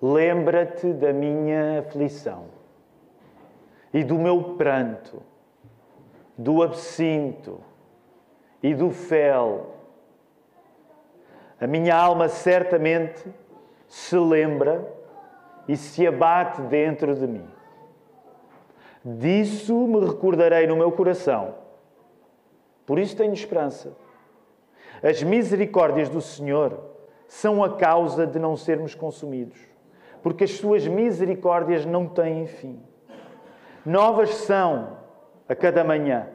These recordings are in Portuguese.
lembra-te da minha aflição e do meu pranto, do absinto e do fel. A minha alma certamente se lembra e se abate dentro de mim. Disso me recordarei no meu coração. Por isso tenho esperança. As misericórdias do Senhor são a causa de não sermos consumidos, porque as suas misericórdias não têm fim. Novas são a cada manhã.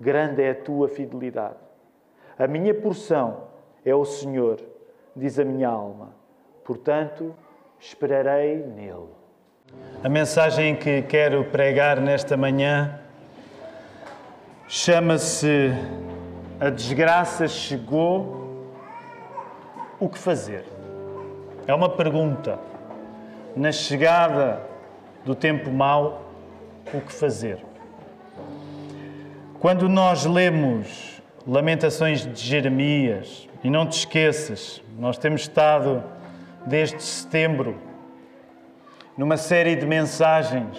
Grande é a tua fidelidade. A minha porção é o Senhor, diz a minha alma. Portanto, esperarei nele. A mensagem que quero pregar nesta manhã chama-se A desgraça chegou, o que fazer? É uma pergunta. Na chegada do tempo mau, o que fazer? Quando nós lemos Lamentações de Jeremias, e não te esqueças, nós temos estado desde setembro numa série de mensagens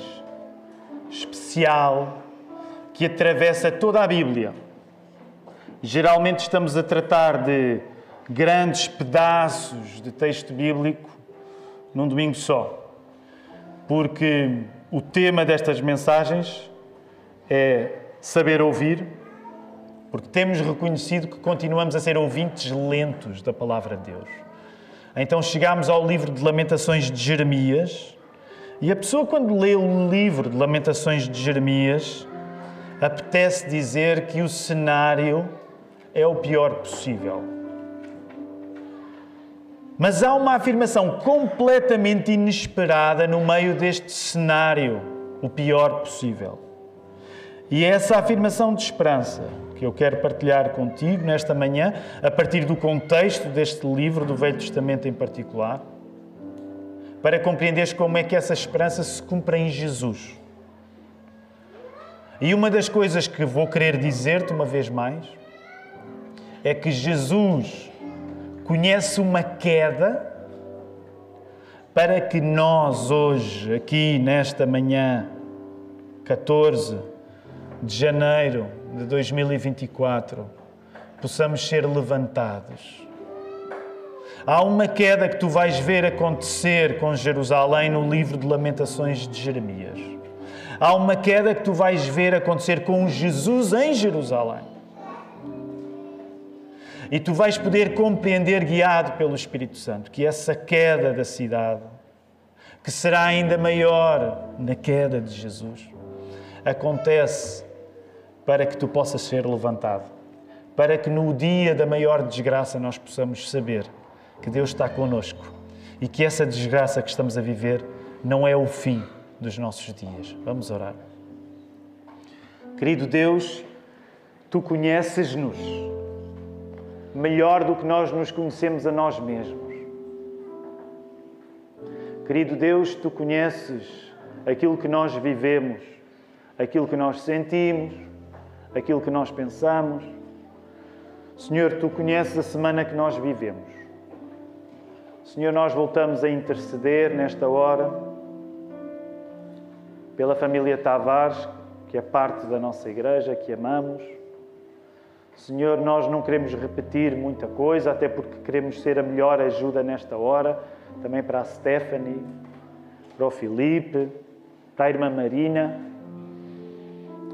especial que atravessa toda a Bíblia. Geralmente estamos a tratar de grandes pedaços de texto bíblico num domingo só, porque o tema destas mensagens é saber ouvir, porque temos reconhecido que continuamos a ser ouvintes lentos da palavra de Deus. Então chegamos ao livro de Lamentações de Jeremias, e a pessoa, quando lê o livro de Lamentações de Jeremias, apetece dizer que o cenário é o pior possível. Mas há uma afirmação completamente inesperada no meio deste cenário, o pior possível. E é essa afirmação de esperança que eu quero partilhar contigo nesta manhã, a partir do contexto deste livro, do Velho Testamento em particular, para compreenderes como é que essa esperança se cumpre em Jesus. E uma das coisas que vou querer dizer-te uma vez mais é que Jesus conhece uma queda para que nós hoje, aqui nesta manhã, 14 de janeiro de 2024, possamos ser levantados. Há uma queda que tu vais ver acontecer com Jerusalém no livro de Lamentações de Jeremias. Há uma queda que tu vais ver acontecer com Jesus em Jerusalém. E tu vais poder compreender, guiado pelo Espírito Santo, que essa queda da cidade, que será ainda maior na queda de Jesus, acontece para que tu possas ser levantado, para que no dia da maior desgraça nós possamos saber que Deus está conosco e que essa desgraça que estamos a viver não é o fim dos nossos dias. Vamos orar. Querido Deus, tu conheces-nos melhor do que nós nos conhecemos a nós mesmos. Querido Deus, tu conheces aquilo que nós vivemos, aquilo que nós sentimos, aquilo que nós pensamos. Senhor, tu conheces a semana que nós vivemos. Senhor, nós voltamos a interceder nesta hora pela família Tavares, que é parte da nossa igreja, que amamos. Senhor, nós não queremos repetir muita coisa, até porque queremos ser a melhor ajuda nesta hora, também para a Stephanie, para o Filipe, para a irmã Marina.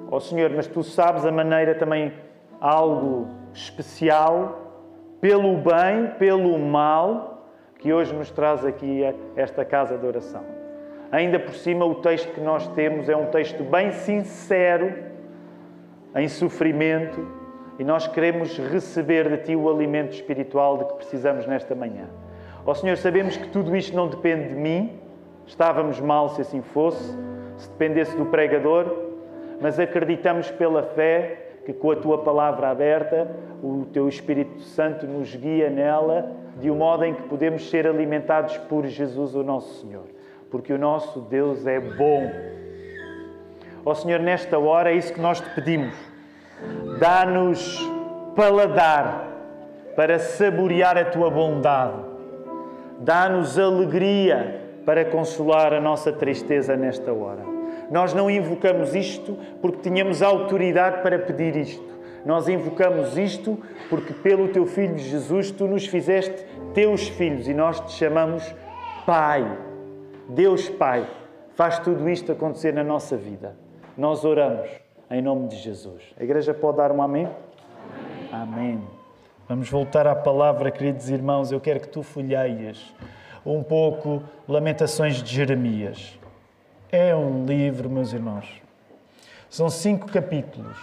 Ó oh, Senhor, mas tu sabes a maneira também algo especial, pelo bem, pelo mal, que hoje nos traz aqui esta casa de oração. Ainda por cima, o texto que nós temos é um texto bem sincero, em sofrimento, e nós queremos receber de Ti o alimento espiritual de que precisamos nesta manhã. Ó Senhor, sabemos que tudo isto não depende de mim, estávamos mal se assim fosse, se dependesse do pregador, mas acreditamos pela fé que com a Tua palavra aberta, o Teu Espírito Santo nos guia nela, de um modo em que podemos ser alimentados por Jesus, o nosso Senhor, porque o nosso Deus é bom. Ó Senhor, nesta hora é isso que nós te pedimos Dá-nos paladar para saborear a tua bondade. Dá-nos alegria para consolar a nossa tristeza nesta hora. Nós não invocamos isto porque tínhamos autoridade para pedir isto. Nós invocamos isto porque, pelo teu Filho Jesus, tu nos fizeste teus filhos e nós te chamamos Pai. Deus Pai faz tudo isto acontecer na nossa vida. Nós oramos em nome de Jesus. A igreja pode dar um amém? Amém. amém. Vamos voltar à palavra, queridos irmãos. Eu quero que tu folheias um pouco Lamentações de Jeremias. É um livro, meus irmãos. São cinco capítulos.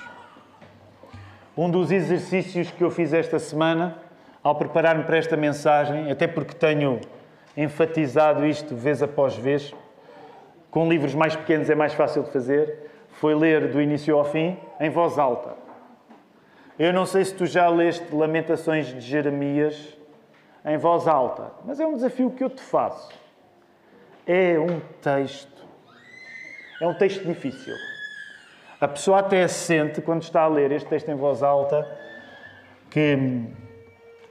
Um dos exercícios que eu fiz esta semana, ao preparar-me para esta mensagem, até porque tenho enfatizado isto vez após vez, com livros mais pequenos é mais fácil de fazer, foi ler do início ao fim em voz alta. Eu não sei se tu já leste Lamentações de Jeremias em voz alta, mas é um desafio que eu te faço. É um texto, é um texto difícil. A pessoa até sente, quando está a ler este texto em voz alta, que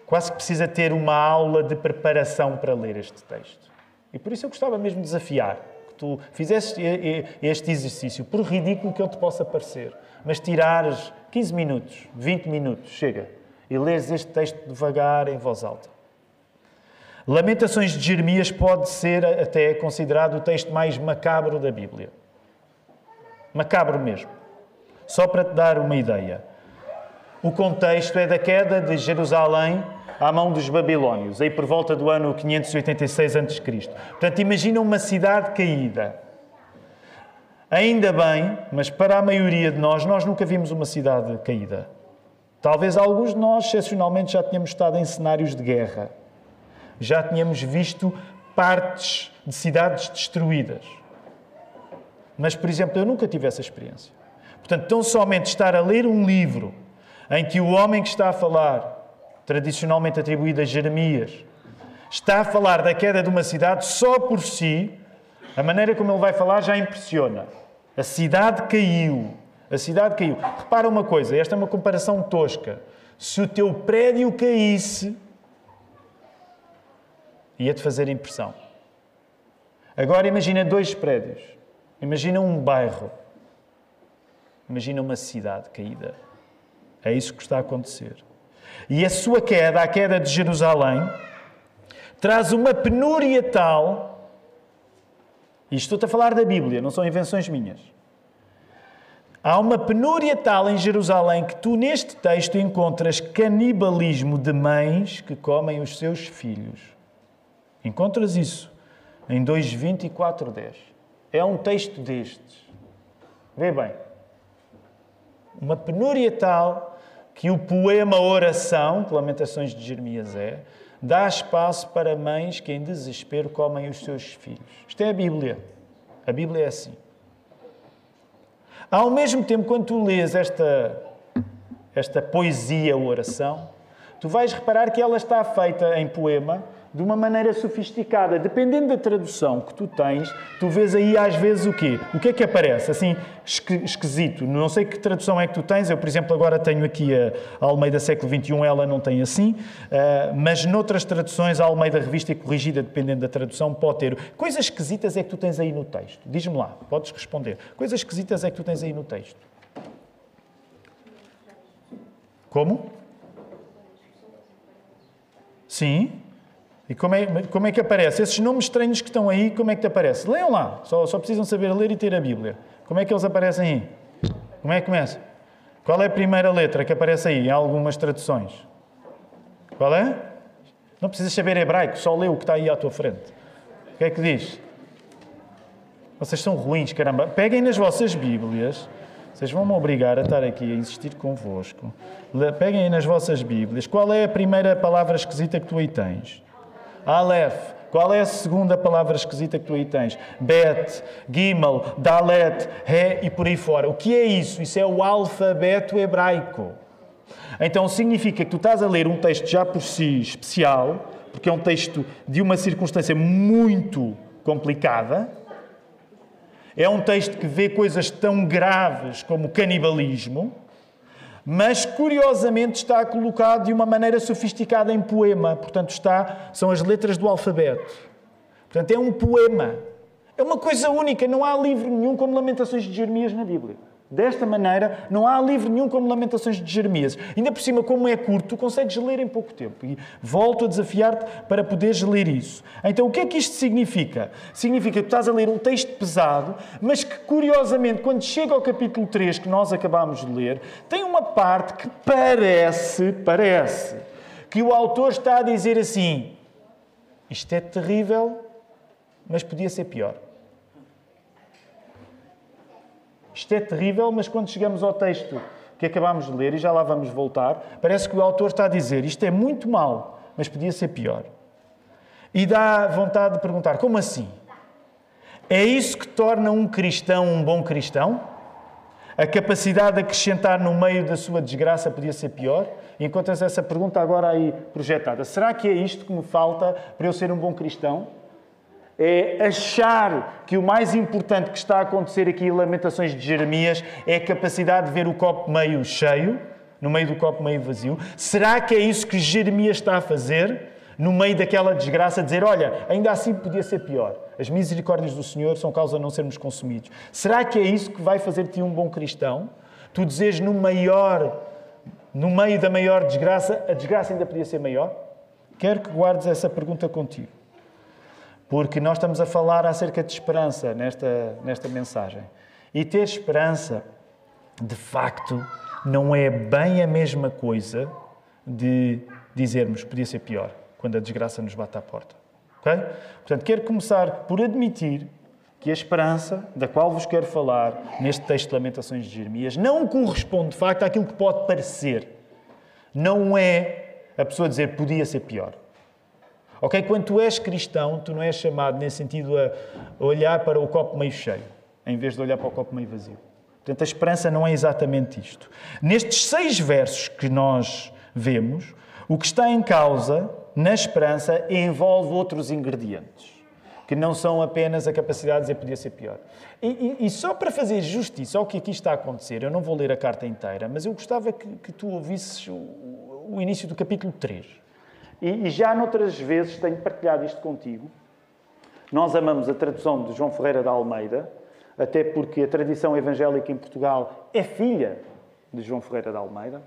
quase que precisa ter uma aula de preparação para ler este texto. E por isso eu gostava mesmo de desafiar tu fizesses este exercício, por ridículo que ele te possa parecer, mas tirares 15 minutos, 20 minutos, chega, e lês este texto devagar em voz alta. Lamentações de Jeremias pode ser até considerado o texto mais macabro da Bíblia. Macabro mesmo. Só para te dar uma ideia. O contexto é da queda de Jerusalém à mão dos babilónios, aí por volta do ano 586 a.C. Portanto, imagina uma cidade caída. Ainda bem, mas para a maioria de nós, nós nunca vimos uma cidade caída. Talvez alguns de nós, excepcionalmente, já tínhamos estado em cenários de guerra. Já tínhamos visto partes de cidades destruídas. Mas, por exemplo, eu nunca tive essa experiência. Portanto, tão somente estar a ler um livro em que o homem que está a falar, tradicionalmente atribuído a Jeremias, está a falar da queda de uma cidade, só por si, a maneira como ele vai falar já impressiona. A cidade caiu. A cidade caiu. Repara uma coisa, esta é uma comparação tosca. Se o teu prédio caísse, ia-te fazer impressão. Agora imagina dois prédios. Imagina um bairro. Imagina uma cidade caída. É isso que está a acontecer. E a sua queda, a queda de Jerusalém, traz uma penúria tal. E estou-te a falar da Bíblia, não são invenções minhas. Há uma penúria tal em Jerusalém que tu, neste texto, encontras canibalismo de mães que comem os seus filhos. Encontras isso em 2.20 e 4.10. É um texto destes. Vê bem. Uma penúria tal que o poema Oração, que Lamentações de Jeremias é, dá espaço para mães que em desespero comem os seus filhos. Isto é a Bíblia. A Bíblia é assim. Ao mesmo tempo, quando tu lês esta, esta poesia, oração, tu vais reparar que ela está feita em poema de uma maneira sofisticada. Dependendo da tradução que tu tens, tu vês aí às vezes o quê? O que é que aparece? Assim, esquisito. Não sei que tradução é que tu tens. Eu, por exemplo, agora tenho aqui a Almeida século XXI, ela não tem assim. Ah, mas noutras traduções, a Almeida revista e corrigida, dependendo da tradução, pode ter. Coisas esquisitas é que tu tens aí no texto. Diz-me lá, podes responder. Coisas esquisitas é que tu tens aí no texto. Como? Sim. E como é, como é que aparece? Esses nomes estranhos que estão aí, como é que te aparece? Leiam lá, só, só precisam saber ler e ter a Bíblia. Como é que eles aparecem aí? Como é que começa? Qual é a primeira letra que aparece aí em algumas traduções? Qual é? Não precisas saber hebraico, só lê o que está aí à tua frente. O que é que diz? Vocês são ruins, caramba. Peguem nas vossas Bíblias. Vocês vão me obrigar a estar aqui a insistir convosco. Peguem aí nas vossas Bíblias. Qual é a primeira palavra esquisita que tu aí tens? Aleph. Qual é a segunda palavra esquisita que tu aí tens? Bet, Gimel, Dalet, Ré e por aí fora. O que é isso? Isso é o alfabeto hebraico. Então significa que tu estás a ler um texto já por si especial, porque é um texto de uma circunstância muito complicada. É um texto que vê coisas tão graves como canibalismo mas curiosamente está colocado de uma maneira sofisticada em poema, portanto está, são as letras do alfabeto. Portanto, é um poema. É uma coisa única. Não há livro nenhum como Lamentações de Jeremias na Bíblia. Desta maneira, não há livro nenhum como Lamentações de Jeremias. Ainda por cima, como é curto, tu consegues ler em pouco tempo. E volto a desafiar-te para poderes ler isso. Então, o que é que isto significa? Significa que tu estás a ler um texto pesado, mas que, curiosamente, quando chega ao capítulo 3, que nós acabámos de ler, tem uma parte que parece, parece, que o autor está a dizer assim: isto é terrível, mas podia ser pior. Isto é terrível, mas quando chegamos ao texto que acabámos de ler, e já lá vamos voltar, parece que o autor está a dizer isto é muito mal, mas podia ser pior. E dá vontade de perguntar: como assim? É isso que torna um cristão um bom cristão? A capacidade de acrescentar no meio da sua desgraça podia ser pior? E encontras essa pergunta agora aí projetada. Será que é isto que me falta para eu ser um bom cristão? É achar que o mais importante que está a acontecer aqui em Lamentações de Jeremias é a capacidade de ver o copo meio cheio, no meio do copo meio vazio. Será que é isso que Jeremias está a fazer? No meio daquela desgraça, dizer: Olha, ainda assim podia ser pior. As misericórdias do Senhor são causa de não sermos consumidos. Será que é isso que vai fazer-te um bom cristão? Tu dizes no maior, no meio da maior desgraça, a desgraça ainda podia ser maior? Quero que guardes essa pergunta contigo porque nós estamos a falar acerca de esperança nesta, nesta mensagem. E ter esperança, de facto, não é bem a mesma coisa de dizermos podia ser pior, quando a desgraça nos bate à porta. Okay? Portanto, quero começar por admitir que a esperança, da qual vos quero falar neste texto de Lamentações de Jeremias, não corresponde, de facto, àquilo que pode parecer. Não é a pessoa dizer podia ser pior. Ok? Quando tu és cristão, tu não és chamado nesse sentido a olhar para o copo meio cheio, em vez de olhar para o copo meio vazio. Portanto, a esperança não é exatamente isto. Nestes seis versos que nós vemos, o que está em causa na esperança envolve outros ingredientes, que não são apenas a capacidade de dizer podia ser pior. E, e, e, só para fazer justiça ao que aqui está a acontecer, eu não vou ler a carta inteira, mas eu gostava que, que tu ouvisses o, o início do capítulo 3. E, e já noutras vezes tenho partilhado isto contigo. Nós amamos a tradução de João Ferreira da Almeida, até porque a tradição evangélica em Portugal é filha de João Ferreira da Almeida.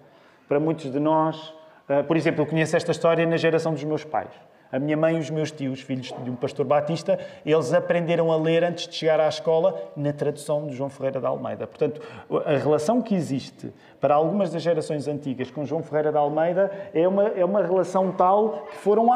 Para muitos de nós, eh, por exemplo, eu conheço esta história na geração dos meus pais. A minha mãe e os meus tios, filhos de um pastor batista, eles aprenderam a ler antes de chegar à escola na tradução de João Ferreira da Almeida. Portanto, a relação que existe para algumas das gerações antigas com João Ferreira da Almeida é uma, é uma relação tal que foram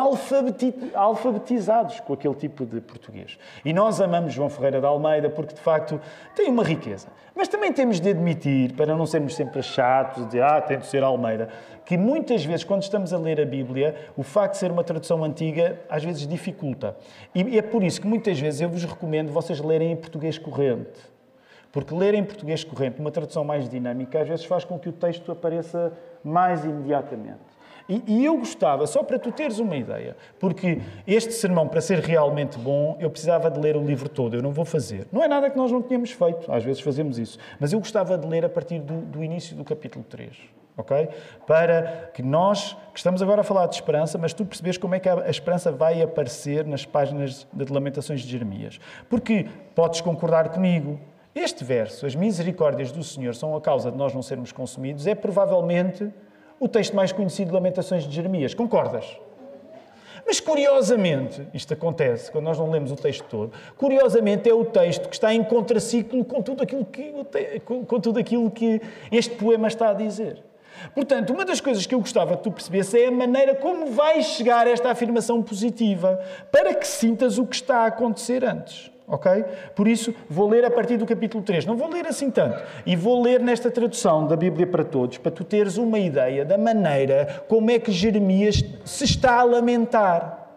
alfabetizados com aquele tipo de português. E nós amamos João Ferreira da Almeida porque, de facto, tem uma riqueza. Mas também temos de admitir, para não sermos sempre chatos, de ah, tem de ser Almeida, que muitas vezes, quando estamos a ler a Bíblia, o facto de ser uma tradução antiga às vezes dificulta. E é por isso que muitas vezes eu vos recomendo vocês lerem em português corrente. Porque ler em português corrente, uma tradução mais dinâmica, às vezes faz com que o texto apareça mais imediatamente. E, e, eu gostava, só para tu teres uma ideia, porque este sermão, para ser realmente bom, eu precisava de ler o livro todo. Eu não vou fazer. Não é nada que nós não tenhamos feito, às vezes fazemos isso. Mas eu gostava de ler a partir do, do início do capítulo 3. Ok? Para que nós, que estamos agora a falar de esperança, mas tu percebes como é que a esperança vai aparecer nas páginas de Lamentações de Jeremias. Porque podes concordar comigo, este verso, as misericórdias do Senhor são a causa de nós não sermos consumidos, é provavelmente o texto mais conhecido de Lamentações de Jeremias. Concordas? Mas curiosamente, isto acontece quando nós não lemos o texto todo, curiosamente é o texto que está em contraciclo com tudo aquilo que, com tudo aquilo que este poema está a dizer. Portanto, uma das coisas que eu gostava que tu percebesse é a maneira como vai chegar esta afirmação positiva para que sintas o que está a acontecer antes ok? Por isso, vou ler a partir do capítulo 3. Não vou ler assim tanto. E vou ler nesta tradução da Bíblia para todos, para tu teres uma ideia da maneira como é que Jeremias se está a lamentar.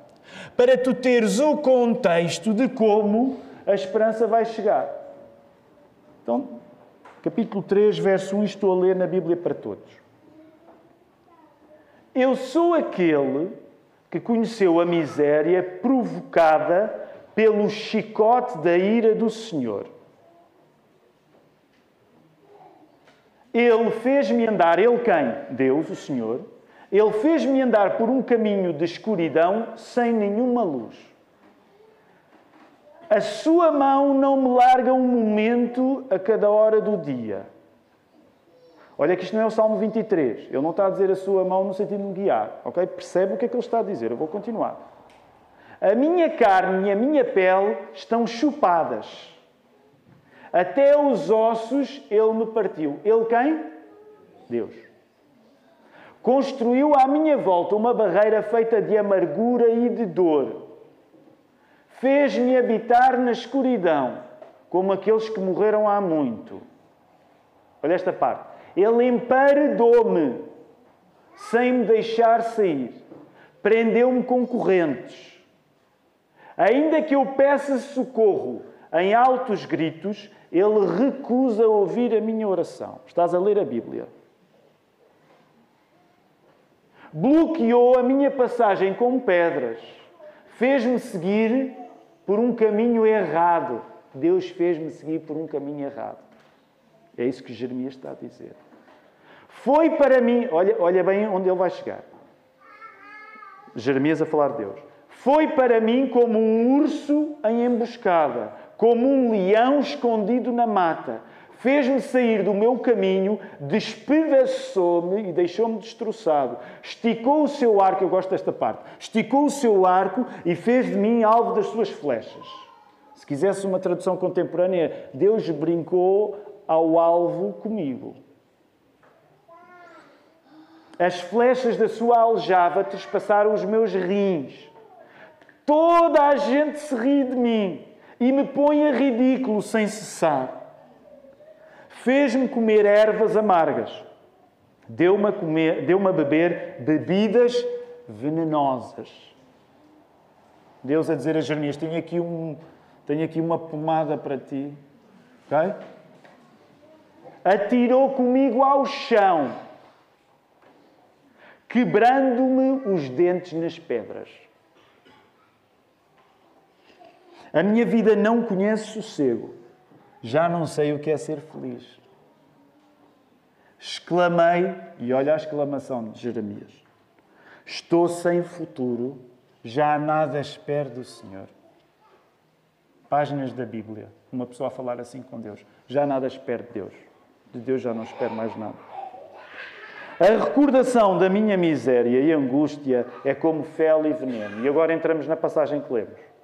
Para tu teres o contexto de como a esperança vai chegar. Então, capítulo 3, verso 1, estou a ler na Bíblia para todos. Eu sou aquele que conheceu a miséria provocada pelo chicote da ira do Senhor. Ele fez-me andar, ele quem? Deus, o Senhor. Ele fez-me andar por um caminho de escuridão sem nenhuma luz. A sua mão não me larga um momento a cada hora do dia. Olha que isto não é o Salmo 23. Ele não está a dizer a sua mão no sentido de me guiar. Ok? Percebe o que é que ele está a dizer. Eu vou continuar. A minha carne e a minha pele estão chupadas. Até os ossos ele me partiu. Ele quem? Deus. Construiu à minha volta uma barreira feita de amargura e de dor. Fez-me habitar na escuridão, como aqueles que morreram há muito. Olha esta parte. Ele emparedou-me, sem me deixar sair. Prendeu-me com correntes. Ainda que eu peça socorro em altos gritos, ele recusa ouvir a minha oração. Estás a ler a Bíblia. Bloqueou a minha passagem com pedras. Fez-me seguir por um caminho errado. Deus fez-me seguir por um caminho errado. É isso que Jeremias está a dizer. Foi para mim, olha, olha bem onde ele vai chegar. Jeremias a falar de Deus. Foi para mim como um urso em emboscada, como um leão escondido na mata. Fez-me sair do meu caminho, despedaçou-me e deixou-me destroçado. Esticou o seu arco, eu gosto desta parte, esticou o seu arco e fez de mim alvo das suas flechas. Se quisesse uma tradução contemporânea, Deus brincou ao alvo comigo. As flechas da sua aljava trespassaram os meus rins. Toda a gente se ri de mim e me põe a ridículo sem cessar. Fez-me comer ervas amargas. Deu-me a, deu a beber bebidas venenosas. Deus a dizer a Jeremias: tenho aqui, um, tenho aqui uma pomada para ti. Ok? Atirou comigo ao chão, quebrando-me os dentes nas pedras. A minha vida não conhece sossego. Já não sei o que é ser feliz. Exclamei, e olha a exclamação de Jeremias: Estou sem futuro, já nada espero do Senhor. Páginas da Bíblia, uma pessoa a falar assim com Deus: Já nada espero de Deus. De Deus já não espero mais nada. A recordação da minha miséria e angústia é como fel e veneno. E agora entramos na passagem que lemos.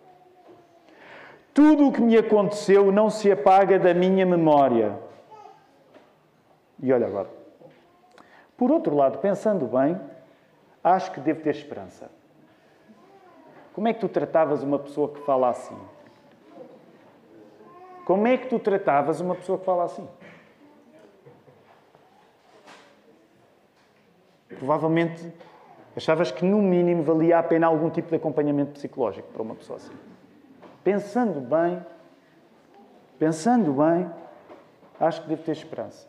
Tudo o que me aconteceu não se apaga da minha memória. E olha agora. Por outro lado, pensando bem, acho que devo ter esperança. Como é que tu tratavas uma pessoa que fala assim? Como é que tu tratavas uma pessoa que fala assim? Provavelmente achavas que, no mínimo, valia a pena algum tipo de acompanhamento psicológico para uma pessoa assim pensando bem, pensando bem, acho que devo ter esperança.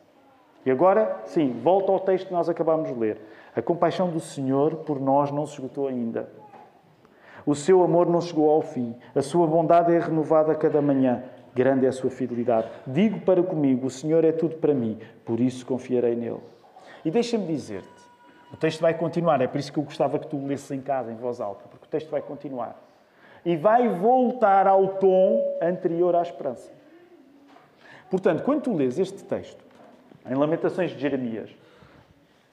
E agora, sim, volto ao texto que nós acabamos de ler. A compaixão do Senhor por nós não se esgotou ainda. O seu amor não chegou ao fim. A sua bondade é renovada a cada manhã. Grande é a sua fidelidade. Digo para comigo: o Senhor é tudo para mim, por isso confiarei nele. E deixa-me dizer-te: o texto vai continuar, é por isso que eu gostava que tu lesses em casa, em voz alta, porque o texto vai continuar e vai voltar ao tom anterior à esperança. Portanto, quando tu lês este texto, em Lamentações de Jeremias,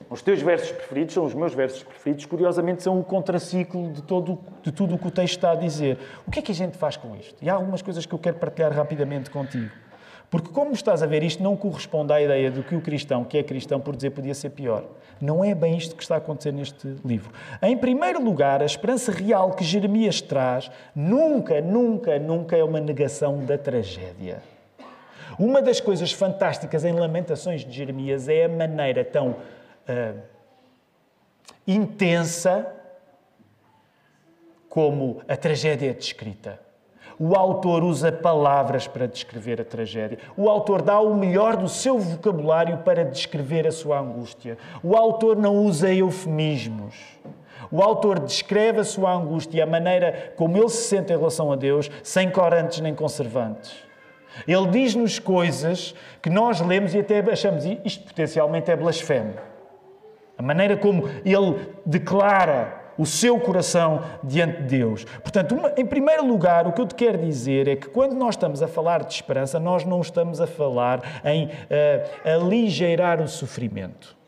os teus versos preferidos são os meus versos preferidos, curiosamente são o contraciclo de, todo, de tudo o que o texto está a dizer. O que é que a gente faz com isto? E há algumas coisas que eu quero partilhar rapidamente contigo. Porque, como estás a ver, isto não corresponde à ideia do que o cristão, que é cristão, por dizer podia ser pior. Não é bem isto que está a acontecer neste livro. Em primeiro lugar, a esperança real que Jeremias traz nunca, nunca, nunca é uma negação da tragédia. Uma das coisas fantásticas em Lamentações de Jeremias é a maneira tão uh, intensa como a tragédia é descrita. O autor usa palavras para descrever a tragédia. O autor dá o melhor do seu vocabulário para descrever a sua angústia. O autor não usa eufemismos. O autor descreve a sua angústia e a maneira como ele se sente em relação a Deus, sem corantes nem conservantes. Ele diz-nos coisas que nós lemos e até achamos isto potencialmente é blasfemo. A maneira como ele declara o seu coração diante de Deus. Portanto, uma, em primeiro lugar, o que eu te quero dizer é que quando nós estamos a falar de esperança, nós não estamos a falar em uh, aligeirar o sofrimento.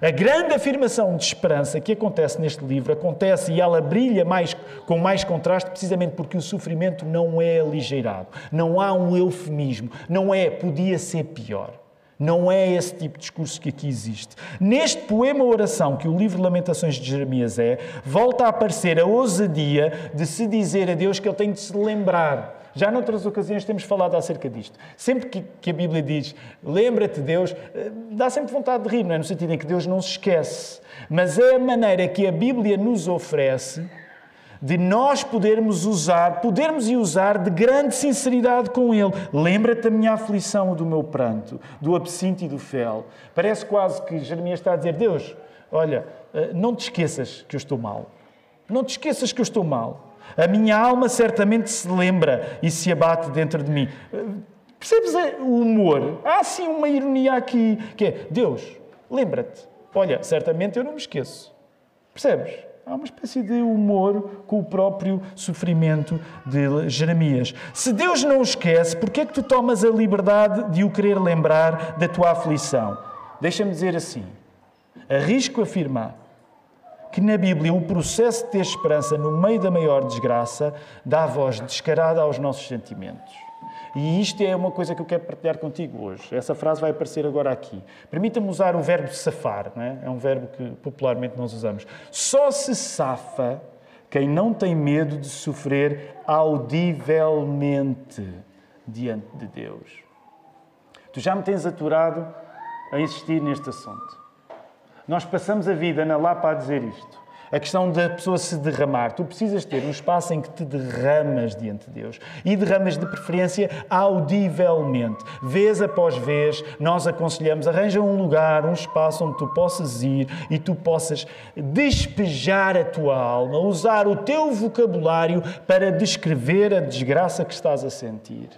A grande afirmação de esperança que acontece neste livro acontece e ela brilha mais, com mais contraste precisamente porque o sofrimento não é aligeirado. Não há um eufemismo. Não é podia ser pior. Não é esse tipo de discurso que aqui existe. Neste poema oração que o livro de Lamentações de Jeremias é, volta a aparecer a ousadia de se dizer a Deus que ele tem de se lembrar já noutras ocasiões temos falado acerca disto. Sempre que, a Bíblia diz lembra-te Deus, eh, dá sempre vontade de rir, não é? No sentido em que Deus não se esquece. Mas é a maneira que a Bíblia nos oferece de nós podermos usar, podermos e usar de grande sinceridade com Ele. Lembra-te da minha aflição, do meu pranto, do absinto e do fel. Parece quase que Jeremias está a dizer: Deus, olha, eh, não te esqueças que eu estou mal. Não te esqueças que eu estou mal. A minha alma certamente se lembra e se abate dentro de mim. Percebes o humor? Há sim uma ironia aqui, que é Deus, lembra-te. Olha, certamente eu não me esqueço. Percebes? Há uma espécie de humor com o próprio sofrimento de Jeremias. Se Deus não o esquece, por que é que tu tomas a liberdade de o querer lembrar da tua aflição? Deixa-me dizer assim: arrisco afirmar que na Bíblia o processo de ter esperança no meio da maior desgraça dá voz descarada aos nossos sentimentos. E isto é uma coisa que eu quero partilhar contigo hoje. Essa frase vai aparecer agora aqui. Permita-me usar o verbo safar, não é? é um verbo que popularmente nós usamos. Só se safa quem não tem medo de sofrer audivelmente diante de Deus. Tu já me tens aturado a insistir neste assunto. Nós passamos a vida na Lapa a dizer isto. A questão da pessoa se derramar. Tu precisas ter um espaço em que te derramas diante de Deus. E derramas de preferência audivelmente. Vez após vez, nós aconselhamos, arranja um lugar, um espaço onde tu possas ir e tu possas despejar a tua alma, usar o teu vocabulário para descrever a desgraça que estás a sentir.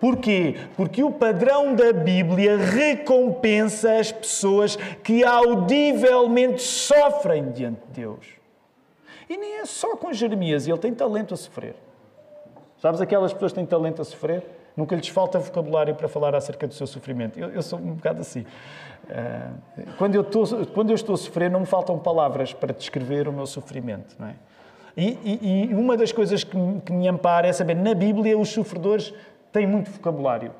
Porquê? Porque o padrão da Bíblia recompensa as pessoas que audivelmente sofrem diante de Deus. E nem é só com Jeremias, ele tem talento a sofrer. Sabes aquelas pessoas que têm talento a sofrer? Nunca lhes falta vocabulário para falar acerca do seu sofrimento. Eu, eu sou um bocado assim. Uh, quando, eu estou, quando eu estou a sofrer, não me faltam palavras para descrever o meu sofrimento. Não é? E, e, e, uma das coisas que, que me ampara é saber, na Bíblia, os sofredores tem muito vocabulário.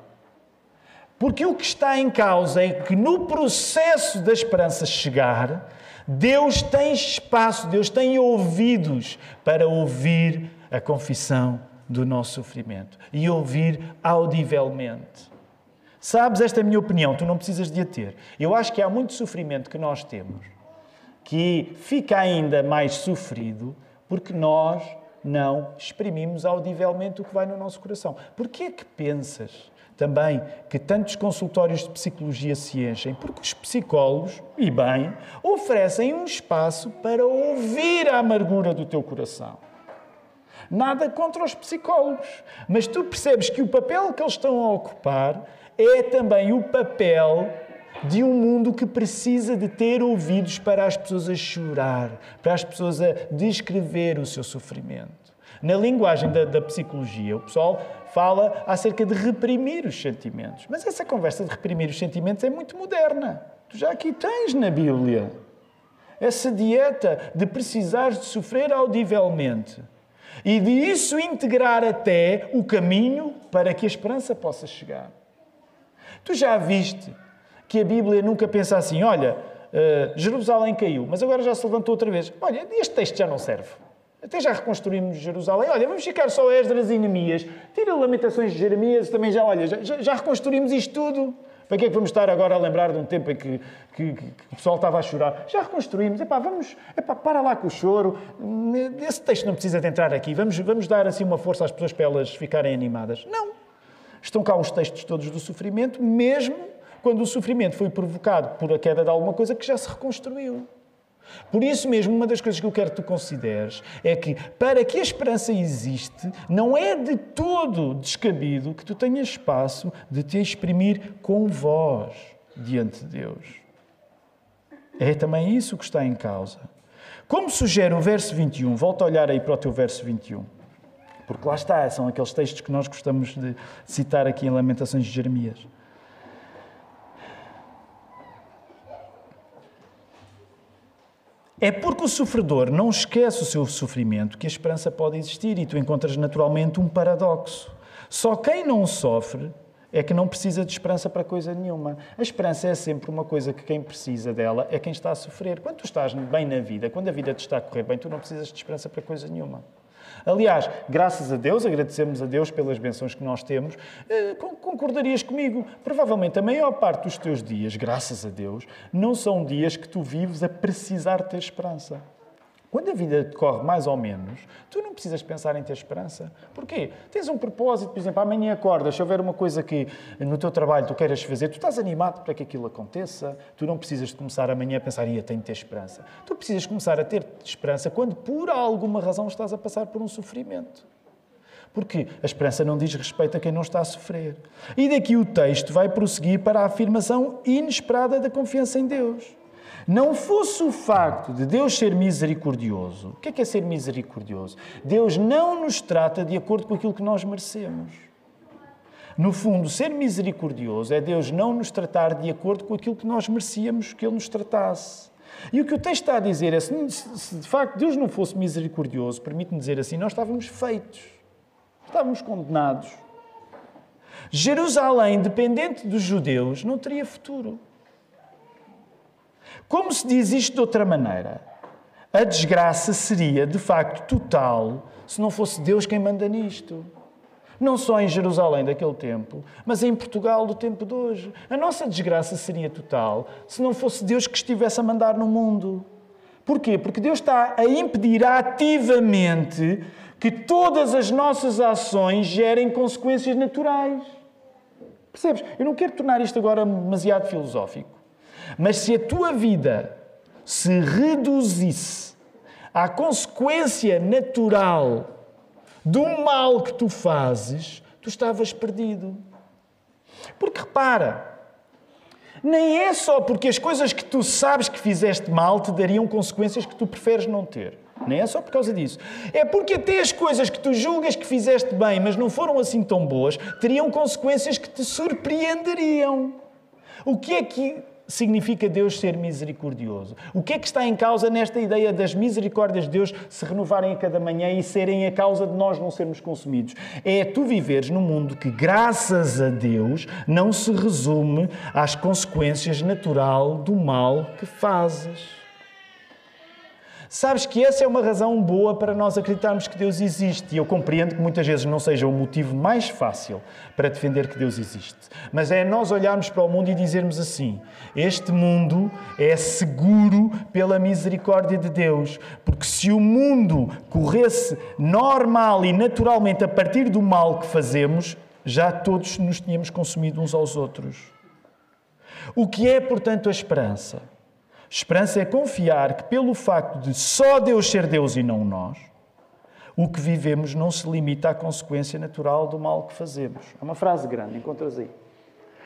Porque o que está em causa é que no processo da esperança chegar, Deus tem espaço, Deus tem ouvidos para ouvir a confissão do nosso sofrimento e ouvir audivelmente. Sabes, esta é a minha opinião, tu não precisas de a ter. Eu acho que há muito sofrimento que nós temos que fica ainda mais sofrido porque nós não exprimimos audivelmente o que vai no nosso coração. Por que é que pensas também que tantos consultórios de psicologia se enchem? Porque os psicólogos, e bem, oferecem um espaço para ouvir a amargura do teu coração. Nada contra os psicólogos, mas tu percebes que o papel que eles estão a ocupar é também o papel de um mundo que precisa de ter ouvidos para as pessoas a chorar, para as pessoas a descrever o seu sofrimento. Na linguagem da, da psicologia, o pessoal fala acerca de reprimir os sentimentos. Mas essa conversa de reprimir os sentimentos é muito moderna. Tu já aqui tens na Bíblia essa dieta de precisares de sofrer audivelmente e de isso integrar até o caminho para que a esperança possa chegar. Tu já viste que a Bíblia nunca pensa assim: olha, uh, Jerusalém caiu, mas agora já se levantou outra vez. Olha, este texto já não serve. Até já reconstruímos Jerusalém. Olha, vamos ficar só Esdras e Neemias. Tira Lamentações de Jeremias, também já, olha, já, já, reconstruímos isto tudo. Para que é que vamos estar agora a lembrar de um tempo em que, que, que, o pessoal estava a chorar? Já reconstruímos. Epá, vamos, epá, para lá com o choro. Esse texto não precisa de entrar aqui. Vamos, vamos dar assim uma força às pessoas para elas ficarem animadas. Não. Estão cá os textos todos do sofrimento, mesmo quando o sofrimento foi provocado por a queda de alguma coisa que já se reconstruiu. Por isso mesmo, uma das coisas que eu quero que tu consideres é que, para que a esperança existe, não é de todo descabido que tu tenhas espaço de te exprimir com voz diante de Deus. É também isso que está em causa. Como sugere o verso 21, volta a olhar aí para o teu verso 21, porque lá está, são aqueles textos que nós gostamos de citar aqui em Lamentações de Jeremias. É porque o sofredor não esquece o seu sofrimento que a esperança pode existir e tu encontras naturalmente um paradoxo. Só quem não sofre é que não precisa de esperança para coisa nenhuma. A esperança é sempre uma coisa que quem precisa dela é quem está a sofrer. Quando tu estás bem na vida, quando a vida te está a correr bem, tu não precisas de esperança para coisa nenhuma. Aliás, graças a Deus, agradecemos a Deus pelas bênçãos que nós temos. Eh, concordarias comigo? Provavelmente a maior parte dos teus dias, graças a Deus, não são dias que tu vives a precisar ter esperança. Quando a vida corre mais ou menos, tu não precisas pensar em ter esperança. Porquê? Tens um propósito, por exemplo, amanhã acordas, se houver uma coisa que no teu trabalho tu queiras fazer, tu estás animado para que aquilo aconteça, tu não precisas de começar amanhã a pensar, ia, tenho de ter esperança. Tu precisas começar a ter esperança quando por alguma razão estás a passar por um sofrimento. Porque a esperança não diz respeito a quem não está a sofrer. E daqui o texto vai prosseguir para a afirmação inesperada da confiança em Deus. Não fosse o facto de Deus ser misericordioso, o que é, que é ser misericordioso? Deus não nos trata de acordo com aquilo que nós merecemos. No fundo, ser misericordioso é Deus não nos tratar de acordo com aquilo que nós merecíamos que Ele nos tratasse. E o que o texto está a dizer é: se, se de facto Deus não fosse misericordioso, permite-me dizer assim, nós estávamos feitos, estávamos condenados. Jerusalém, dependente dos judeus, não teria futuro. Como se diz isto de outra maneira? A desgraça seria, de facto, total se não fosse Deus quem manda nisto. Não só em Jerusalém daquele tempo, mas em Portugal do tempo de hoje. A nossa desgraça seria total se não fosse Deus que estivesse a mandar no mundo. Porquê? Porque Deus está a impedir ativamente que todas as nossas ações gerem consequências naturais. Percebes? Eu não quero tornar isto agora demasiado filosófico. Mas se a tua vida se reduzisse à consequência natural do mal que tu fazes, tu estavas perdido. Porque repara, nem é só porque as coisas que tu sabes que fizeste mal te dariam consequências que tu preferes não ter. Nem é só por causa disso. É porque até as coisas que tu julgas que fizeste bem, mas não foram assim tão boas, teriam consequências que te surpreenderiam. O que é que significa Deus ser misericordioso? O que é que está em causa nesta ideia das misericórdias de Deus se renovarem a cada manhã e serem a causa de nós não sermos consumidos? É tu viveres num mundo que, graças a Deus, não se resume às consequências natural do mal que fazes. Sabes que essa é uma razão boa para nós acreditarmos que Deus existe. E eu compreendo que muitas vezes não seja o motivo mais fácil para defender que Deus existe. Mas é nós olharmos para o mundo e dizermos assim: este mundo é seguro pela misericórdia de Deus. Porque se o mundo corresse normal e naturalmente a partir do mal que fazemos, já todos nos tínhamos consumido uns aos outros. O que é, portanto, a esperança? Esperança é confiar que, pelo facto de só Deus ser Deus e não nós, o que vivemos não se limita à consequência natural do mal que fazemos. É uma frase grande, encontras aí.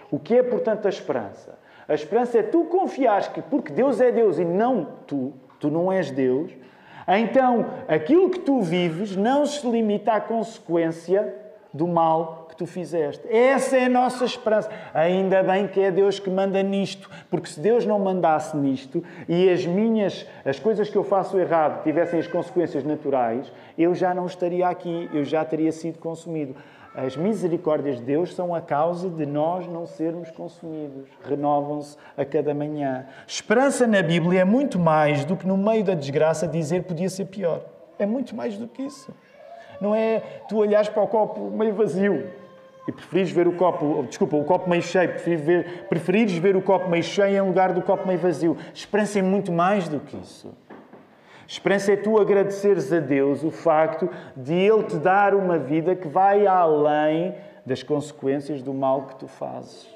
O que é, portanto, a esperança? A esperança é tu confiares que, porque Deus é Deus e não tu, tu não és Deus, então aquilo que tu vives não se limita à consequência do mal que tu fizeste. Essa é a nossa esperança. Ainda bem que é Deus que manda nisto, porque se Deus não mandasse nisto e as minhas, as coisas que eu faço errado tivessem as consequências naturais, eu já não estaria aqui, eu já teria sido consumido. As misericórdias de Deus são a causa de nós não sermos consumidos. Renovam-se a cada manhã. Esperança na Bíblia é muito mais do que no meio da desgraça dizer podia ser pior. É muito mais do que isso. Não é tu olhares para o copo meio vazio e preferires ver o copo, desculpa, o copo meio cheio, preferires ver, preferires ver o copo meio cheio em lugar do copo meio vazio. Esperança é muito mais do que isso. Esperança é tu agradeceres a Deus o facto de Ele te dar uma vida que vai além das consequências do mal que tu fazes.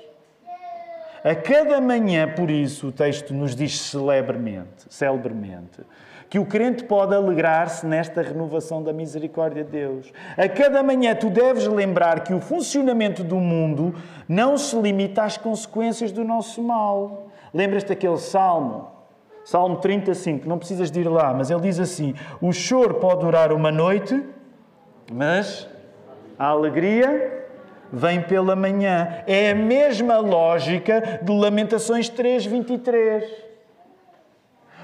A cada manhã, por isso, o texto nos diz celebremente, celebremente, que o crente pode alegrar-se nesta renovação da misericórdia de Deus. A cada manhã tu deves lembrar que o funcionamento do mundo não se limita às consequências do nosso mal. Lembras-te daquele salmo? Salmo 35, não precisas de ir lá, mas ele diz assim: O choro pode durar uma noite, mas a alegria vem pela manhã. É a mesma lógica de Lamentações 3:23.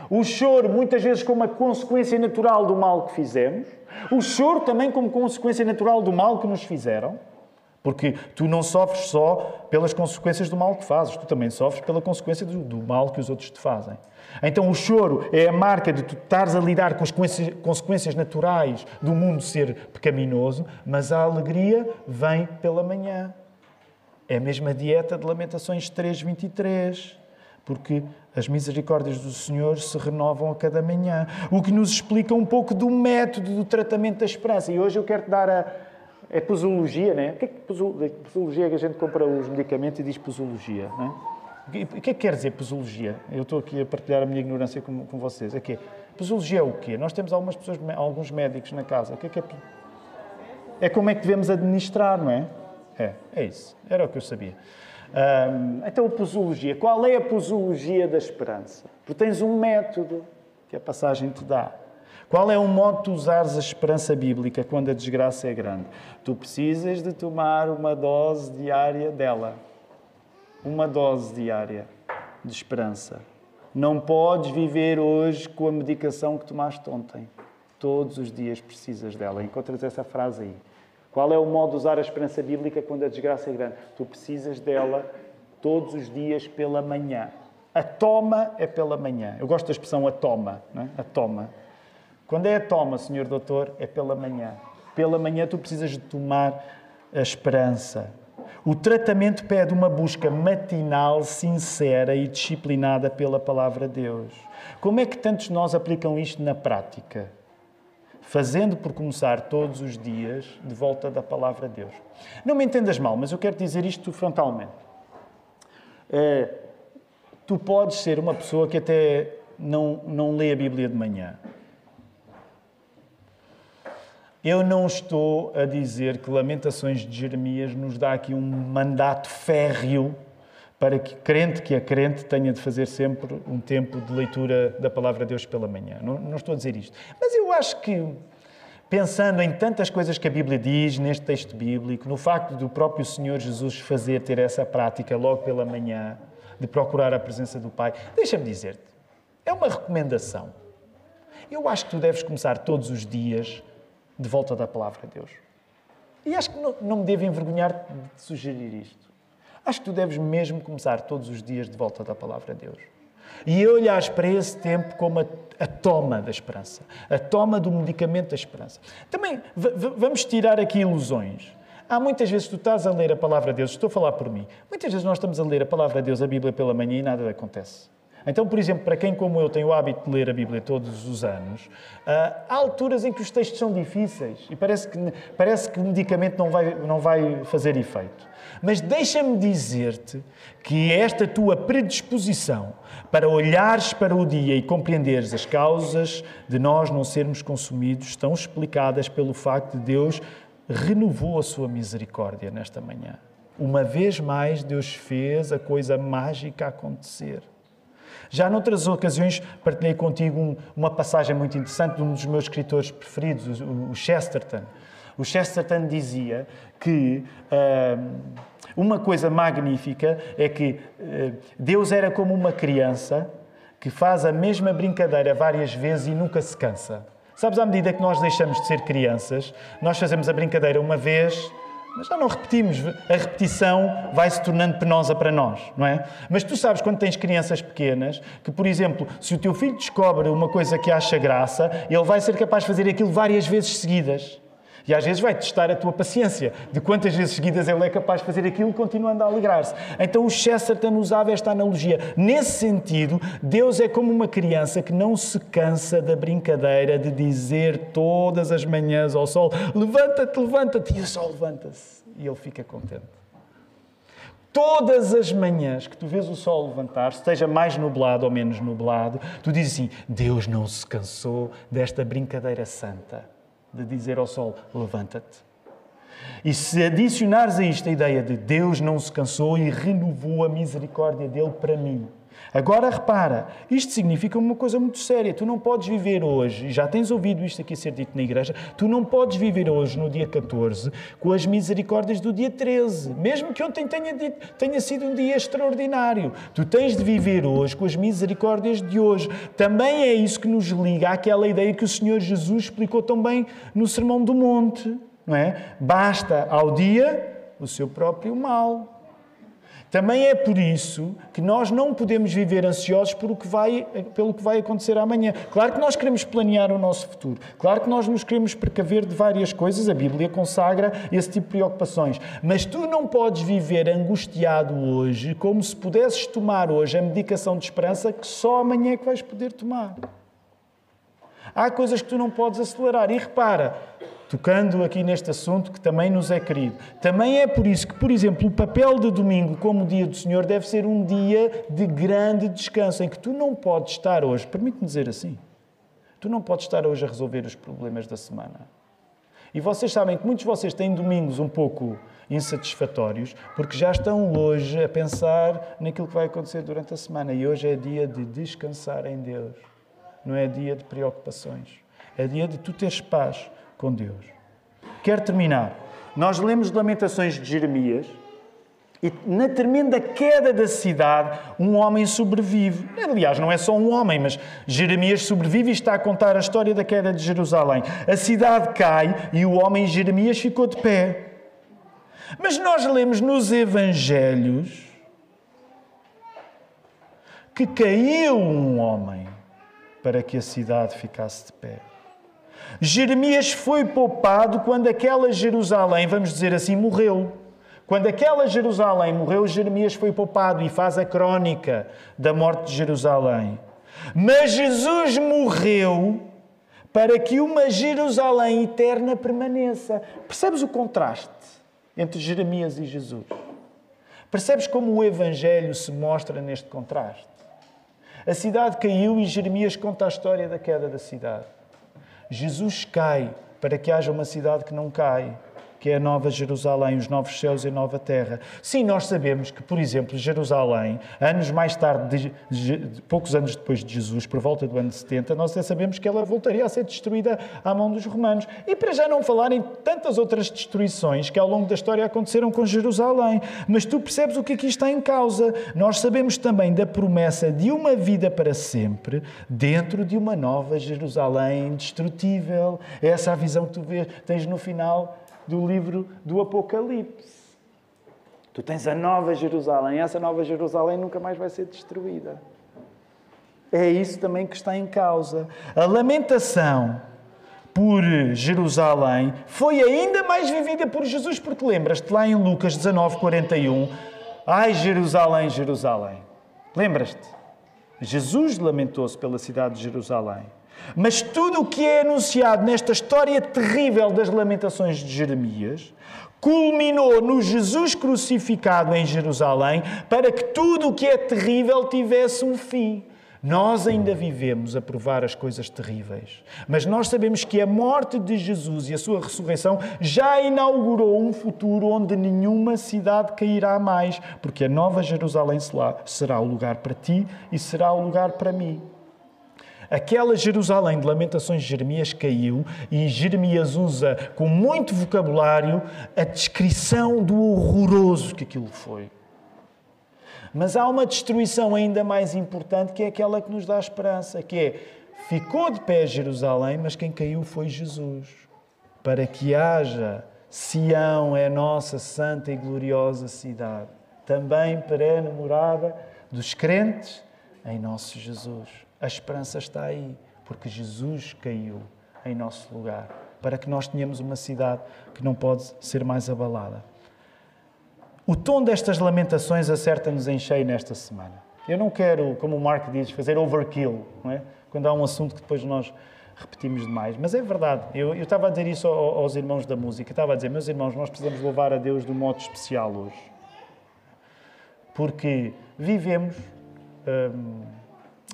O choro, muitas vezes, como uma consequência natural do mal que fizemos. O choro também como consequência natural do mal que nos fizeram. Porque tu não sofres só pelas consequências do mal que fazes, tu também sofres pela consequência do, do mal que os outros te fazem. Então o choro é a marca de tu estares a lidar com as consequências naturais do mundo ser pecaminoso, mas a alegria vem pela manhã. É a mesma dieta de Lamentações 3:23, porque as misericórdias do Senhor se renovam a cada manhã, o que nos explica um pouco do método do tratamento da esperança. E hoje eu quero te dar a é posologia, né? O que é que posologia é que a gente compra os medicamentos e diz posologia, né? O que é que quer dizer posologia? Eu estou aqui a partilhar a minha ignorância com, com vocês. É que posologia é o quê? Nós temos algumas pessoas, alguns médicos na casa. O que é que é? É como é que devemos administrar, não é? É, é isso. Era o que eu sabia. Então, a posologia. Qual é a posologia da esperança? Porque tens um método que a passagem te dá. Qual é o modo de usares a esperança bíblica quando a desgraça é grande? Tu precisas de tomar uma dose diária dela. Uma dose diária de esperança. Não podes viver hoje com a medicação que tomaste ontem. Todos os dias precisas dela. Encontras essa frase aí. Qual é o modo de usar a esperança bíblica quando a desgraça é grande? Tu precisas dela todos os dias pela manhã. A toma é pela manhã. Eu gosto da expressão a toma. Não é? A toma. Quando é a toma, senhor doutor, é pela manhã. Pela manhã tu precisas de tomar a esperança. O tratamento pede uma busca matinal, sincera e disciplinada pela palavra de Deus. Como é que tantos de nós aplicam isto na prática? Fazendo por começar todos os dias de volta da palavra de Deus. Não me entendas mal, mas eu quero dizer isto frontalmente. É, tu podes ser uma pessoa que até não, não lê a Bíblia de manhã. Eu não estou a dizer que Lamentações de Jeremias nos dá aqui um mandato férreo para que crente que é crente tenha de fazer sempre um tempo de leitura da palavra de Deus pela manhã. Não, não estou a dizer isto. Mas eu acho que, pensando em tantas coisas que a Bíblia diz neste texto bíblico, no facto do próprio Senhor Jesus fazer ter essa prática logo pela manhã, de procurar a presença do Pai, deixa-me dizer-te, é uma recomendação. Eu acho que tu deves começar todos os dias de volta da palavra de Deus. E acho que não, não me devo envergonhar de sugerir isto. Acho que tu deves mesmo começar todos os dias de volta da palavra de Deus. E olhares para esse tempo como a, a, toma da esperança, a toma do medicamento da esperança. Também vamos tirar aqui ilusões. Há muitas vezes tu estás a ler a palavra de Deus, estou a falar por mim, muitas vezes nós estamos a ler a palavra de Deus, a Bíblia pela manhã e nada acontece. Então, por exemplo, para quem como eu tem o hábito de ler a Bíblia todos os anos, ah, há alturas em que os textos são difíceis e parece que, parece que o medicamento não vai, não vai fazer efeito. Mas deixa-me dizer-te que esta tua predisposição para olhares para o dia e compreenderes as causas de nós não sermos consumidos estão explicadas pelo facto de Deus renovou a sua misericórdia nesta manhã. Uma vez mais, Deus fez a coisa mágica acontecer. Já noutras ocasiões partilhei contigo um, uma passagem muito interessante de um dos meus escritores preferidos, o Chesterton. O Chesterton dizia que uh, uma coisa magnífica é que uh, Deus era como uma criança que faz a mesma brincadeira várias vezes e nunca se cansa. Sabes, à medida que nós deixamos de ser crianças, nós fazemos a brincadeira uma vez, mas já não repetimos. A repetição vai se tornando penosa para nós, não é? Mas tu sabes quando tens crianças pequenas que, por exemplo, se o teu filho descobre uma coisa que acha graça, ele vai ser capaz de fazer aquilo várias vezes seguidas. E às vezes vai testar a tua paciência, de quantas vezes seguidas ele é capaz de fazer aquilo continuando a alegrar-se. Então o Chesterton usava esta analogia. Nesse sentido, Deus é como uma criança que não se cansa da brincadeira de dizer todas as manhãs ao sol: levanta-te, levanta-te, e o sol levanta-se. E ele fica contente. Todas as manhãs que tu vês o sol levantar, esteja mais nublado ou menos nublado, tu dizes assim: Deus não se cansou desta brincadeira santa de dizer ao sol: levanta-te. E se adicionares a isto a ideia de Deus não se cansou e renovou a misericórdia dele para mim, Agora repara, isto significa uma coisa muito séria. Tu não podes viver hoje, já tens ouvido isto aqui ser dito na igreja, tu não podes viver hoje, no dia 14, com as misericórdias do dia 13, mesmo que ontem tenha, dito, tenha sido um dia extraordinário. Tu tens de viver hoje com as misericórdias de hoje. Também é isso que nos liga àquela ideia que o Senhor Jesus explicou tão bem no Sermão do Monte, não é? Basta ao dia o seu próprio mal. Também é por isso que nós não podemos viver ansiosos por o que vai, pelo que vai acontecer amanhã. Claro que nós queremos planear o nosso futuro. Claro que nós nos queremos precaver de várias coisas. A Bíblia consagra esse tipo de preocupações. Mas tu não podes viver angustiado hoje como se pudesses tomar hoje a medicação de esperança que só amanhã é que vais poder tomar. Há coisas que tu não podes acelerar. E repara, tocando aqui neste assunto que também nos é querido. Também é por isso que, por exemplo, o papel de domingo como dia do Senhor deve ser um dia de grande descanso, em que tu não podes estar hoje, permite-me dizer assim, tu não podes estar hoje a resolver os problemas da semana. E vocês sabem que muitos de vocês têm domingos um pouco insatisfatórios, porque já estão hoje a pensar naquilo que vai acontecer durante a semana. E hoje é dia de descansar em Deus, não é dia de preocupações. É dia de tu teres paz, com Deus. Quero terminar. Nós lemos Lamentações de Jeremias e na tremenda queda da cidade, um homem sobrevive. Aliás, não é só um homem, mas Jeremias sobrevive e está a contar a história da queda de Jerusalém. A cidade cai e o homem Jeremias ficou de pé. Mas nós lemos nos Evangelhos que caiu um homem para que a cidade ficasse de pé. Jeremias foi poupado quando aquela Jerusalém, vamos dizer assim, morreu. Quando aquela Jerusalém morreu, Jeremias foi poupado e faz a crónica da morte de Jerusalém. Mas Jesus morreu para que uma Jerusalém eterna permaneça. Percebes o contraste entre Jeremias e Jesus? Percebes como o Evangelho se mostra neste contraste? A cidade caiu e Jeremias conta a história da queda da cidade. Jesus cai para que haja uma cidade que não cai que é a Nova Jerusalém, os novos céus e a nova terra. Sim, nós sabemos que, por exemplo, Jerusalém, anos mais tarde, de, de, poucos anos depois de Jesus, por volta do ano 70, nós já sabemos que ela voltaria a ser destruída à mão dos romanos. E para já não falar em tantas outras destruições que ao longo da história aconteceram com Jerusalém. Mas tu percebes o que aqui está em causa. Nós sabemos também da promessa de uma vida para sempre dentro de uma nova Jerusalém indestrutível. É essa a visão que tu vês, tens no final do livro do Apocalipse. Tu tens a Nova Jerusalém, essa Nova Jerusalém nunca mais vai ser destruída. É isso também que está em causa. A lamentação por Jerusalém foi ainda mais vivida por Jesus, porque lembras-te lá em Lucas 19, 41, ai Jerusalém, Jerusalém. Lembras-te? Jesus lamentou-se pela cidade de Jerusalém. Mas tudo o que é anunciado nesta história terrível das lamentações de Jeremias culminou no Jesus crucificado em Jerusalém para que tudo o que é terrível tivesse um fim. Nós ainda vivemos a provar as coisas terríveis, mas nós sabemos que a morte de Jesus e a sua ressurreição já inaugurou um futuro onde nenhuma cidade cairá mais, porque a nova Jerusalém será o lugar para ti e será o lugar para mim. Aquela Jerusalém de Lamentações de Jeremias caiu e Jeremias usa com muito vocabulário a descrição do horroroso que aquilo foi. Mas há uma destruição ainda mais importante que é aquela que nos dá esperança, que é ficou de pé Jerusalém, mas quem caiu foi Jesus. Para que haja Sião é a nossa santa e gloriosa cidade, também perene morada dos crentes em nosso Jesus. A esperança está aí, porque Jesus caiu em nosso lugar, para que nós tenhamos uma cidade que não pode ser mais abalada. O tom destas lamentações acerta-nos em cheio nesta semana. Eu não quero, como o Mark diz, fazer overkill, não é? quando há um assunto que depois nós repetimos demais. Mas é verdade. Eu, eu estava a dizer isso aos irmãos da música. Estava a dizer, meus irmãos, nós precisamos louvar a Deus de um modo especial hoje. Porque vivemos. Hum,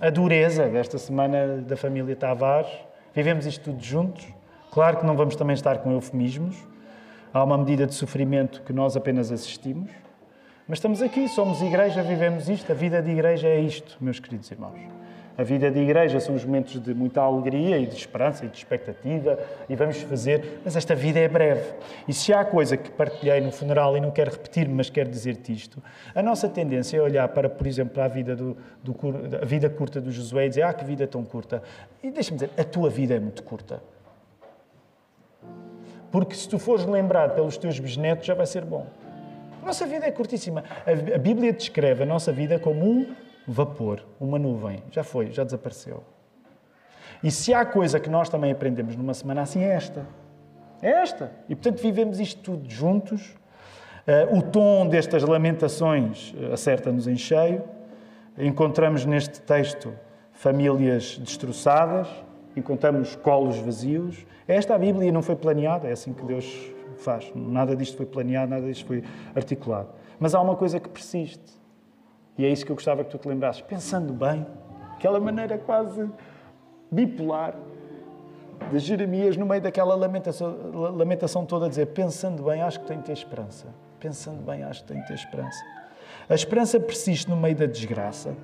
a dureza desta semana da família Tavares. Vivemos isto tudo juntos. Claro que não vamos também estar com eufemismos. Há uma medida de sofrimento que nós apenas assistimos. Mas estamos aqui, somos igreja, vivemos isto. A vida de igreja é isto, meus queridos irmãos. A vida de igreja são os momentos de muita alegria e de esperança e de expectativa e vamos fazer, mas esta vida é breve. E se há coisa que partilhei no funeral e não quero repetir, mas quero dizer-te isto, a nossa tendência é olhar para, por exemplo, a vida, do, do, a vida curta do Josué e dizer, ah, que vida tão curta. E deixa-me dizer, a tua vida é muito curta. Porque se tu fores lembrado pelos teus bisnetos, já vai ser bom. A nossa vida é curtíssima. A Bíblia descreve a nossa vida como um vapor, uma nuvem. Já foi, já desapareceu. E se há coisa que nós também aprendemos numa semana assim, é esta. É esta. E portanto vivemos isto tudo juntos. Uh, o tom destas lamentações uh, acerta-nos em cheio. Encontramos neste texto famílias destroçadas, encontramos colos vazios. Esta a Bíblia não foi planeada, é assim que Deus faz. Nada disto foi planeado, nada disto foi articulado. Mas há uma coisa que persiste. E é isso que eu gostava que tu te lembrasses. Pensando bem, aquela maneira quase bipolar de Jeremias no meio daquela lamentação, lamentação toda, a dizer: Pensando bem, acho que tenho que ter esperança. Pensando bem, acho que tenho que ter esperança. A esperança persiste no meio da desgraça,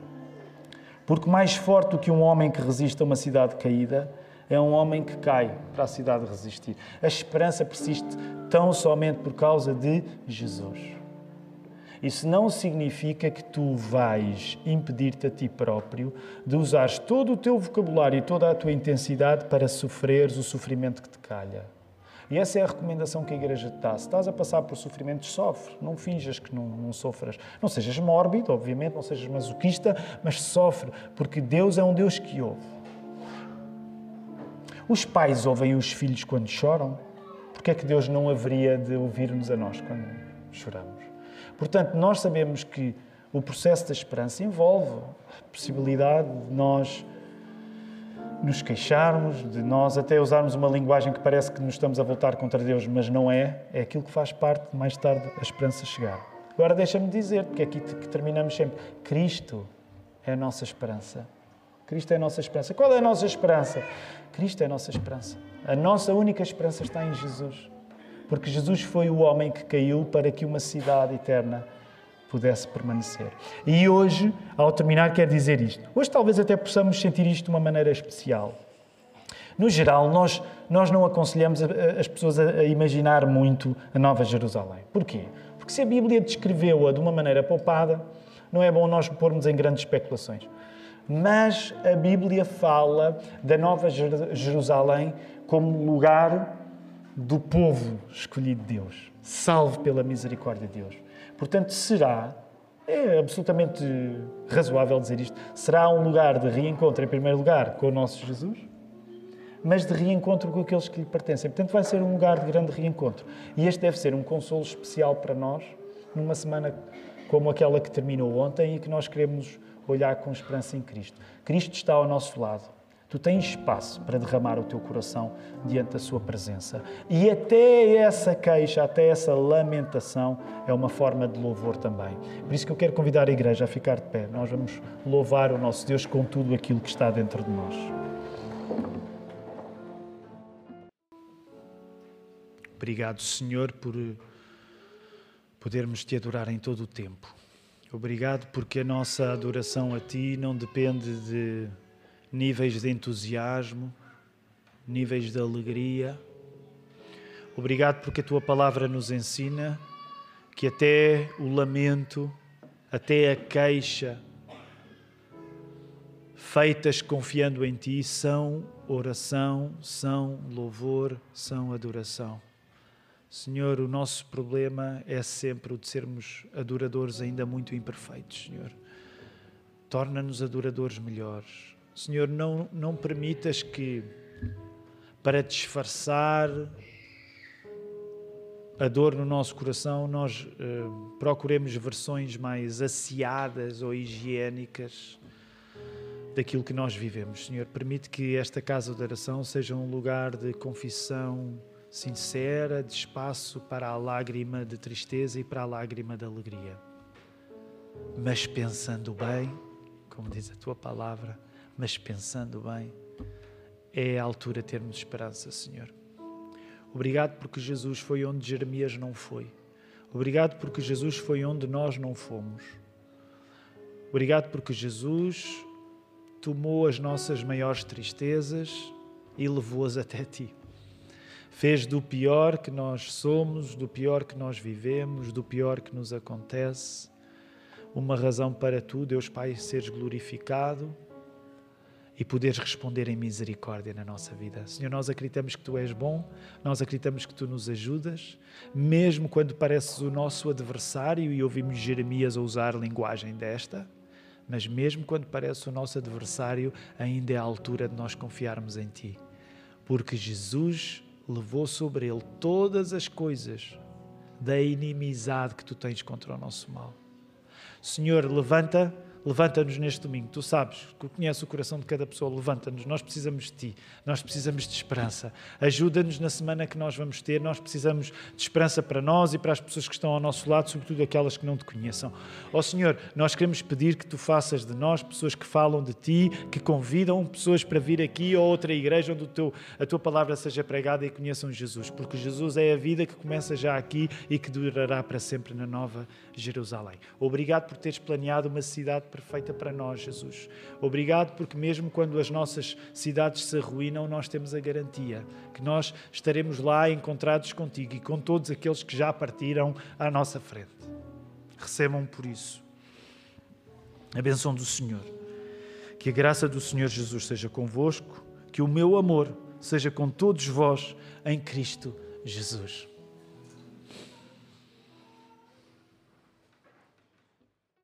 porque mais forte do que um homem que resiste a uma cidade caída é um homem que cai para a cidade resistir. A esperança persiste tão somente por causa de Jesus. Isso não significa que tu vais impedir-te a ti próprio de usares todo o teu vocabulário e toda a tua intensidade para sofreres o sofrimento que te calha. E essa é a recomendação que a Igreja te dá. Se estás a passar por sofrimentos, sofre. Não finjas que não, não sofras. Não sejas mórbido, obviamente, não sejas masoquista, mas sofre, porque Deus é um Deus que ouve. Os pais ouvem os filhos quando choram. Porque é que Deus não haveria de ouvir-nos a nós quando choramos? Portanto, nós sabemos que o processo da esperança envolve a possibilidade de nós nos queixarmos, de nós até usarmos uma linguagem que parece que nos estamos a voltar contra Deus, mas não é. É aquilo que faz parte de mais tarde a esperança chegar. Agora deixa-me dizer, porque é aqui que terminamos sempre: Cristo é a nossa esperança. Cristo é a nossa esperança. Qual é a nossa esperança? Cristo é a nossa esperança. A nossa única esperança está em Jesus porque Jesus foi o homem que caiu para que uma cidade eterna pudesse permanecer. E hoje, ao terminar, quero dizer isto. Hoje talvez até possamos sentir isto de uma maneira especial. No geral, nós, nós não aconselhamos as pessoas a, imaginar muito a Nova Jerusalém. Porquê? Porque se a Bíblia descreveu-a de uma maneira poupada, não é bom nós pormos em grandes especulações. Mas a Bíblia fala da Nova Jerusalém como lugar do povo escolhido de Deus, salvo pela misericórdia de Deus. Portanto, será, é absolutamente razoável dizer isto, será um lugar de reencontro, em primeiro lugar, com o nosso Jesus, mas de reencontro com aqueles que lhe pertencem. Portanto, vai ser um lugar de grande reencontro. E este deve ser um consolo especial para nós, numa semana como aquela que terminou ontem e que nós queremos olhar com esperança em Cristo. Cristo está ao nosso lado. Tu tens espaço para derramar o teu coração diante da Sua presença. E até essa queixa, até essa lamentação é uma forma de louvor também. Por isso que eu quero convidar a igreja a ficar de pé. Nós vamos louvar o nosso Deus com tudo aquilo que está dentro de nós. Obrigado, Senhor, por podermos te adorar em todo o tempo. Obrigado porque a nossa adoração a Ti não depende de níveis de entusiasmo, níveis de alegria. Obrigado porque a tua palavra nos ensina que até o lamento, até a queixa, feitas confiando em ti, são oração, são louvor, são adoração. Senhor, o nosso problema é sempre o de sermos adoradores ainda muito imperfeitos, Senhor. Torna-nos adoradores melhores Senhor, não, não permitas que, para disfarçar a dor no nosso coração, nós uh, procuremos versões mais aciadas ou higiênicas daquilo que nós vivemos. Senhor, permite que esta casa de oração seja um lugar de confissão sincera, de espaço para a lágrima de tristeza e para a lágrima de alegria. Mas pensando bem, como diz a tua palavra, mas pensando bem, é a altura termos esperança, Senhor. Obrigado porque Jesus foi onde Jeremias não foi. Obrigado porque Jesus foi onde nós não fomos. Obrigado porque Jesus tomou as nossas maiores tristezas e levou-as até ti. Fez do pior que nós somos, do pior que nós vivemos, do pior que nos acontece, uma razão para tu, Deus Pai, seres glorificado e poderes responder em misericórdia na nossa vida. Senhor, nós acreditamos que tu és bom, nós acreditamos que tu nos ajudas, mesmo quando pareces o nosso adversário, e ouvimos Jeremias a usar linguagem desta, mas mesmo quando parece o nosso adversário, ainda é a altura de nós confiarmos em ti. Porque Jesus levou sobre ele todas as coisas da inimizade que tu tens contra o nosso mal. Senhor, levanta Levanta-nos neste domingo. Tu sabes, que conheces o coração de cada pessoa. Levanta-nos. Nós precisamos de ti. Nós precisamos de esperança. Ajuda-nos na semana que nós vamos ter. Nós precisamos de esperança para nós e para as pessoas que estão ao nosso lado, sobretudo aquelas que não te conheçam. Ó oh, Senhor, nós queremos pedir que tu faças de nós pessoas que falam de ti, que convidam pessoas para vir aqui ou outra igreja onde teu, a tua palavra seja pregada e conheçam Jesus. Porque Jesus é a vida que começa já aqui e que durará para sempre na nova Jerusalém. Obrigado por teres planeado uma cidade perfeita para nós, Jesus. Obrigado porque, mesmo quando as nossas cidades se arruinam, nós temos a garantia que nós estaremos lá encontrados contigo e com todos aqueles que já partiram à nossa frente. Recebam por isso a benção do Senhor. Que a graça do Senhor Jesus seja convosco, que o meu amor seja com todos vós em Cristo Jesus.